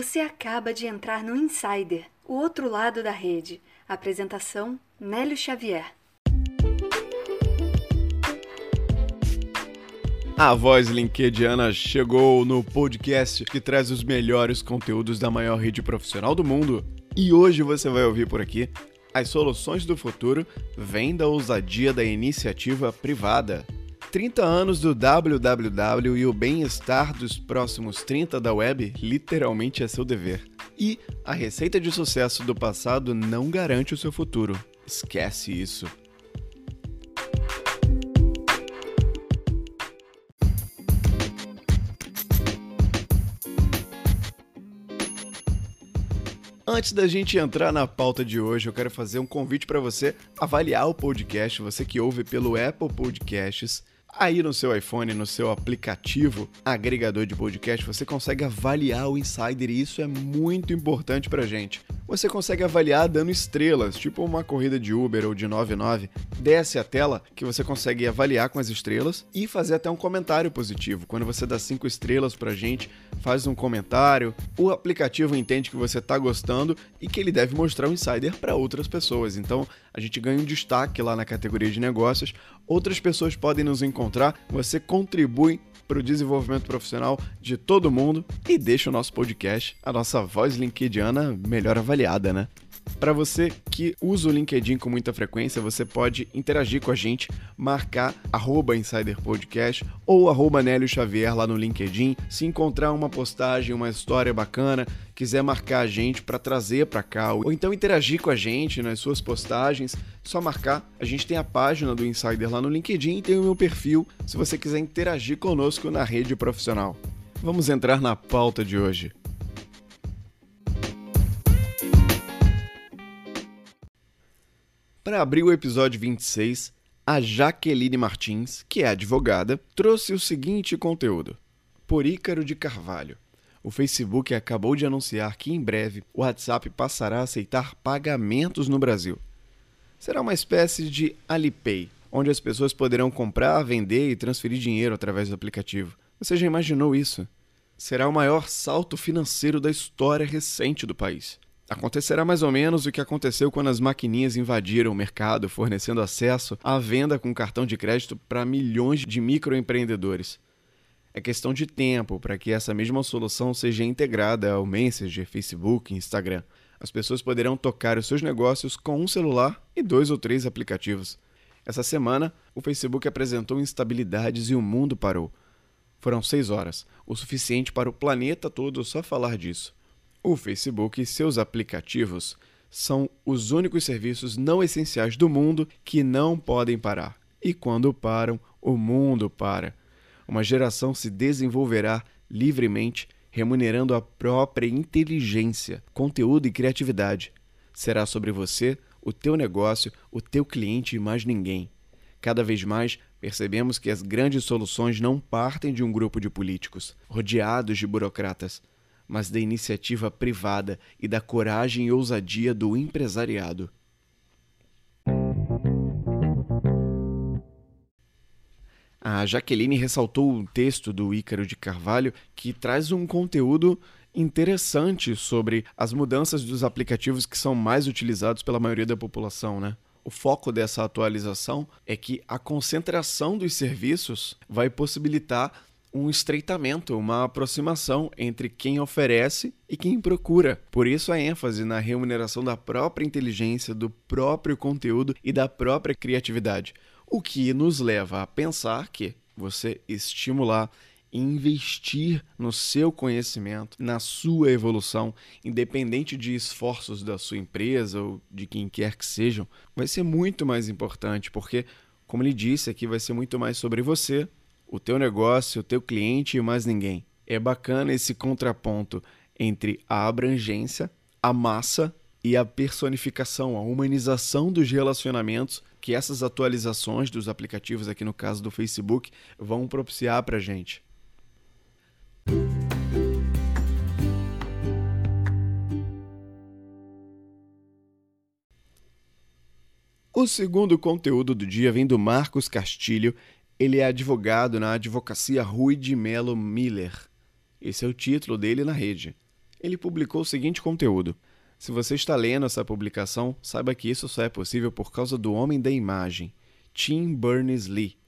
Você acaba de entrar no Insider, o outro lado da rede. Apresentação: Nélio Xavier. A voz linkediana chegou no podcast que traz os melhores conteúdos da maior rede profissional do mundo. E hoje você vai ouvir por aqui as soluções do futuro vêm da ousadia da iniciativa privada. 30 anos do www e o bem-estar dos próximos 30 da web literalmente é seu dever. E a receita de sucesso do passado não garante o seu futuro. Esquece isso. Antes da gente entrar na pauta de hoje, eu quero fazer um convite para você avaliar o podcast, você que ouve pelo Apple Podcasts Aí no seu iPhone, no seu aplicativo agregador de podcast, você consegue avaliar o Insider e isso é muito importante pra gente. Você consegue avaliar dando estrelas, tipo uma corrida de Uber ou de 99. Desce a tela que você consegue avaliar com as estrelas e fazer até um comentário positivo. Quando você dá cinco estrelas pra gente, faz um comentário, o aplicativo entende que você tá gostando e que ele deve mostrar o Insider para outras pessoas. Então, a gente ganha um destaque lá na categoria de negócios. Outras pessoas podem nos encontrar, você contribui para o desenvolvimento profissional de todo mundo e deixa o nosso podcast, a nossa voz linkediana melhor avaliada, né? Para você que usa o LinkedIn com muita frequência, você pode interagir com a gente, marcar arroba Insider Podcast ou arroba Nélio Xavier lá no LinkedIn. Se encontrar uma postagem, uma história bacana, quiser marcar a gente para trazer para cá, ou então interagir com a gente nas suas postagens, só marcar. A gente tem a página do Insider lá no LinkedIn e tem o meu perfil se você quiser interagir conosco na rede profissional. Vamos entrar na pauta de hoje. Para abrir o episódio 26, a Jaqueline Martins, que é advogada, trouxe o seguinte conteúdo: Por Ícaro de Carvalho. O Facebook acabou de anunciar que em breve o WhatsApp passará a aceitar pagamentos no Brasil. Será uma espécie de Alipay, onde as pessoas poderão comprar, vender e transferir dinheiro através do aplicativo. Você já imaginou isso? Será o maior salto financeiro da história recente do país. Acontecerá mais ou menos o que aconteceu quando as maquininhas invadiram o mercado, fornecendo acesso à venda com cartão de crédito para milhões de microempreendedores. É questão de tempo para que essa mesma solução seja integrada ao Messenger, Facebook e Instagram. As pessoas poderão tocar os seus negócios com um celular e dois ou três aplicativos. Essa semana, o Facebook apresentou instabilidades e o mundo parou. Foram seis horas, o suficiente para o planeta todo só falar disso. O Facebook e seus aplicativos são os únicos serviços não essenciais do mundo que não podem parar. E quando param, o mundo para. Uma geração se desenvolverá livremente, remunerando a própria inteligência, conteúdo e criatividade. Será sobre você, o teu negócio, o teu cliente e mais ninguém. Cada vez mais percebemos que as grandes soluções não partem de um grupo de políticos, rodeados de burocratas mas da iniciativa privada e da coragem e ousadia do empresariado. A Jaqueline ressaltou um texto do Ícaro de Carvalho que traz um conteúdo interessante sobre as mudanças dos aplicativos que são mais utilizados pela maioria da população, né? O foco dessa atualização é que a concentração dos serviços vai possibilitar um estreitamento, uma aproximação entre quem oferece e quem procura. Por isso a ênfase na remuneração da própria inteligência, do próprio conteúdo e da própria criatividade. O que nos leva a pensar que você estimular investir no seu conhecimento, na sua evolução, independente de esforços da sua empresa ou de quem quer que sejam, vai ser muito mais importante, porque, como ele disse aqui, vai ser muito mais sobre você o teu negócio, o teu cliente e mais ninguém. É bacana esse contraponto entre a abrangência, a massa e a personificação, a humanização dos relacionamentos que essas atualizações dos aplicativos, aqui no caso do Facebook, vão propiciar para a gente. O segundo conteúdo do dia vem do Marcos Castilho ele é advogado na advocacia Rui de Melo Miller. Esse é o título dele na rede. ele publicou o seguinte conteúdo: Se você está lendo essa publicação, saiba que isso só é possível por causa do homem da imagem, Tim Berners-Lee,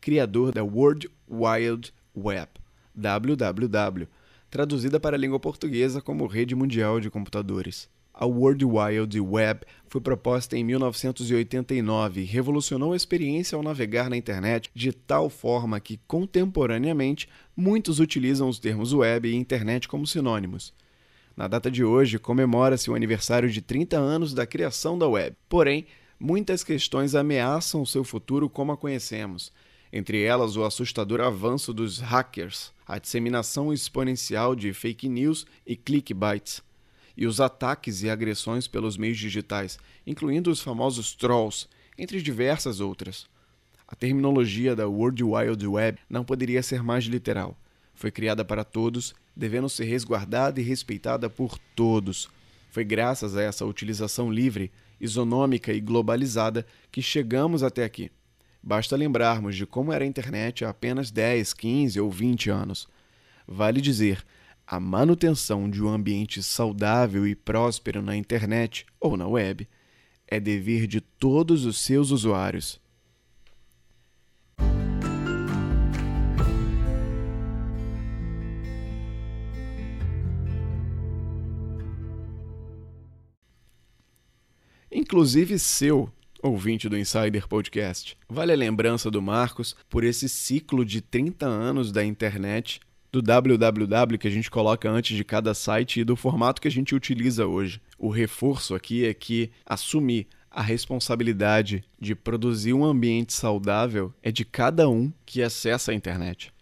criador da World Wide Web, WWW, traduzida para a língua portuguesa como Rede Mundial de Computadores. A World Wide Web foi proposta em 1989 e revolucionou a experiência ao navegar na internet de tal forma que, contemporaneamente, muitos utilizam os termos web e internet como sinônimos. Na data de hoje, comemora-se o aniversário de 30 anos da criação da web. Porém, muitas questões ameaçam o seu futuro como a conhecemos, entre elas o assustador avanço dos hackers, a disseminação exponencial de fake news e clickbaits e os ataques e agressões pelos meios digitais, incluindo os famosos trolls, entre diversas outras. A terminologia da World Wide Web não poderia ser mais literal. Foi criada para todos, devendo ser resguardada e respeitada por todos. Foi graças a essa utilização livre, isonômica e globalizada que chegamos até aqui. Basta lembrarmos de como era a internet há apenas 10, 15 ou 20 anos. Vale dizer, a manutenção de um ambiente saudável e próspero na internet ou na web é dever de todos os seus usuários. Inclusive seu, ouvinte do Insider Podcast. Vale a lembrança do Marcos por esse ciclo de 30 anos da internet do www que a gente coloca antes de cada site e do formato que a gente utiliza hoje. O reforço aqui é que assumir a responsabilidade de produzir um ambiente saudável é de cada um que acessa a internet,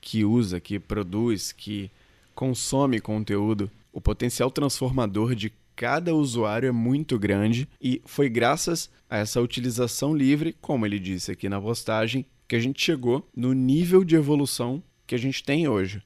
que usa, que produz, que consome conteúdo. O potencial transformador de cada usuário é muito grande e foi graças a essa utilização livre, como ele disse aqui na postagem, que a gente chegou no nível de evolução que a gente tem hoje.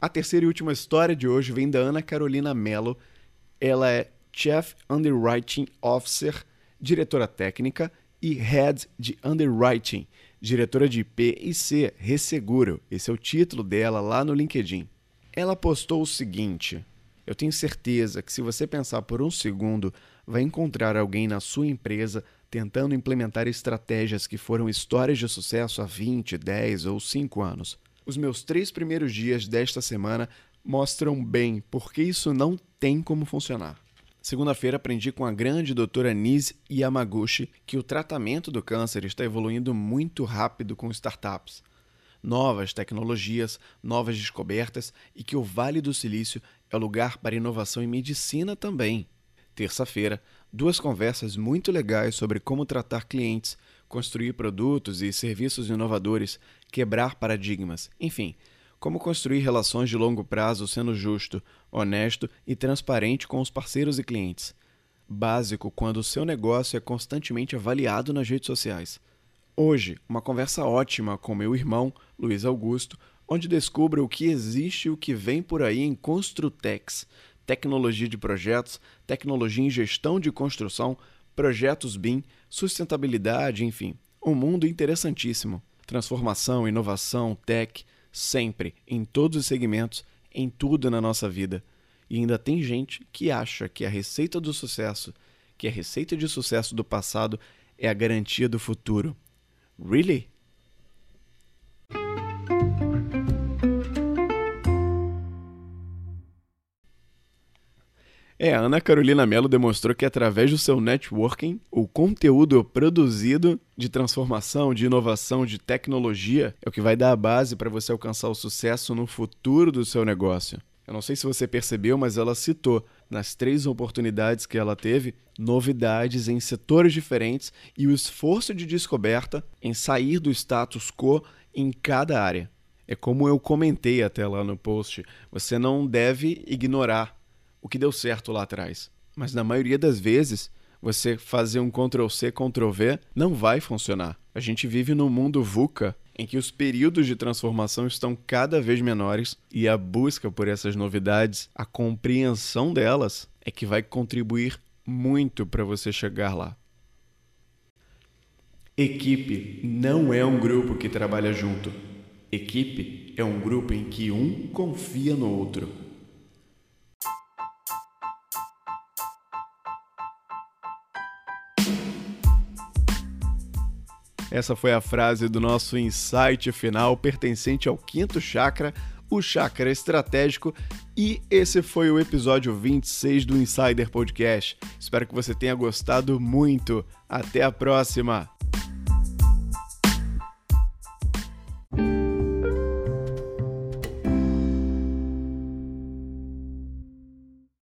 A terceira e última história de hoje vem da Ana Carolina Mello. Ela é Chief Underwriting Officer, diretora técnica e Head de Underwriting, diretora de IP e C, Resseguro. Esse é o título dela lá no LinkedIn. Ela postou o seguinte: eu tenho certeza que se você pensar por um segundo, vai encontrar alguém na sua empresa tentando implementar estratégias que foram histórias de sucesso há 20, 10 ou 5 anos. Os meus três primeiros dias desta semana mostram bem porque isso não tem como funcionar. Segunda-feira aprendi com a grande doutora Nise Yamaguchi que o tratamento do câncer está evoluindo muito rápido com startups novas tecnologias, novas descobertas e que o Vale do Silício é lugar para inovação em medicina também. Terça-feira, duas conversas muito legais sobre como tratar clientes, construir produtos e serviços inovadores, quebrar paradigmas, enfim, como construir relações de longo prazo sendo justo, honesto e transparente com os parceiros e clientes. Básico quando o seu negócio é constantemente avaliado nas redes sociais. Hoje, uma conversa ótima com meu irmão, Luiz Augusto, onde descubra o que existe e o que vem por aí em Construtex, tecnologia de projetos, tecnologia em gestão de construção, projetos BIM, sustentabilidade, enfim, um mundo interessantíssimo. Transformação, inovação, tech, sempre, em todos os segmentos, em tudo na nossa vida. E ainda tem gente que acha que a receita do sucesso, que a receita de sucesso do passado é a garantia do futuro. Really? É, a Ana Carolina Mello demonstrou que através do seu networking, o conteúdo produzido de transformação, de inovação, de tecnologia é o que vai dar a base para você alcançar o sucesso no futuro do seu negócio. Eu não sei se você percebeu, mas ela citou nas três oportunidades que ela teve novidades em setores diferentes e o esforço de descoberta em sair do status quo em cada área. É como eu comentei até lá no post, você não deve ignorar o que deu certo lá atrás. Mas na maioria das vezes, você fazer um Ctrl C, Ctrl V não vai funcionar. A gente vive num mundo VUCA em que os períodos de transformação estão cada vez menores e a busca por essas novidades, a compreensão delas, é que vai contribuir muito para você chegar lá. Equipe não é um grupo que trabalha junto. Equipe é um grupo em que um confia no outro. Essa foi a frase do nosso insight final pertencente ao quinto chakra, o chakra estratégico, e esse foi o episódio 26 do Insider Podcast. Espero que você tenha gostado muito. Até a próxima!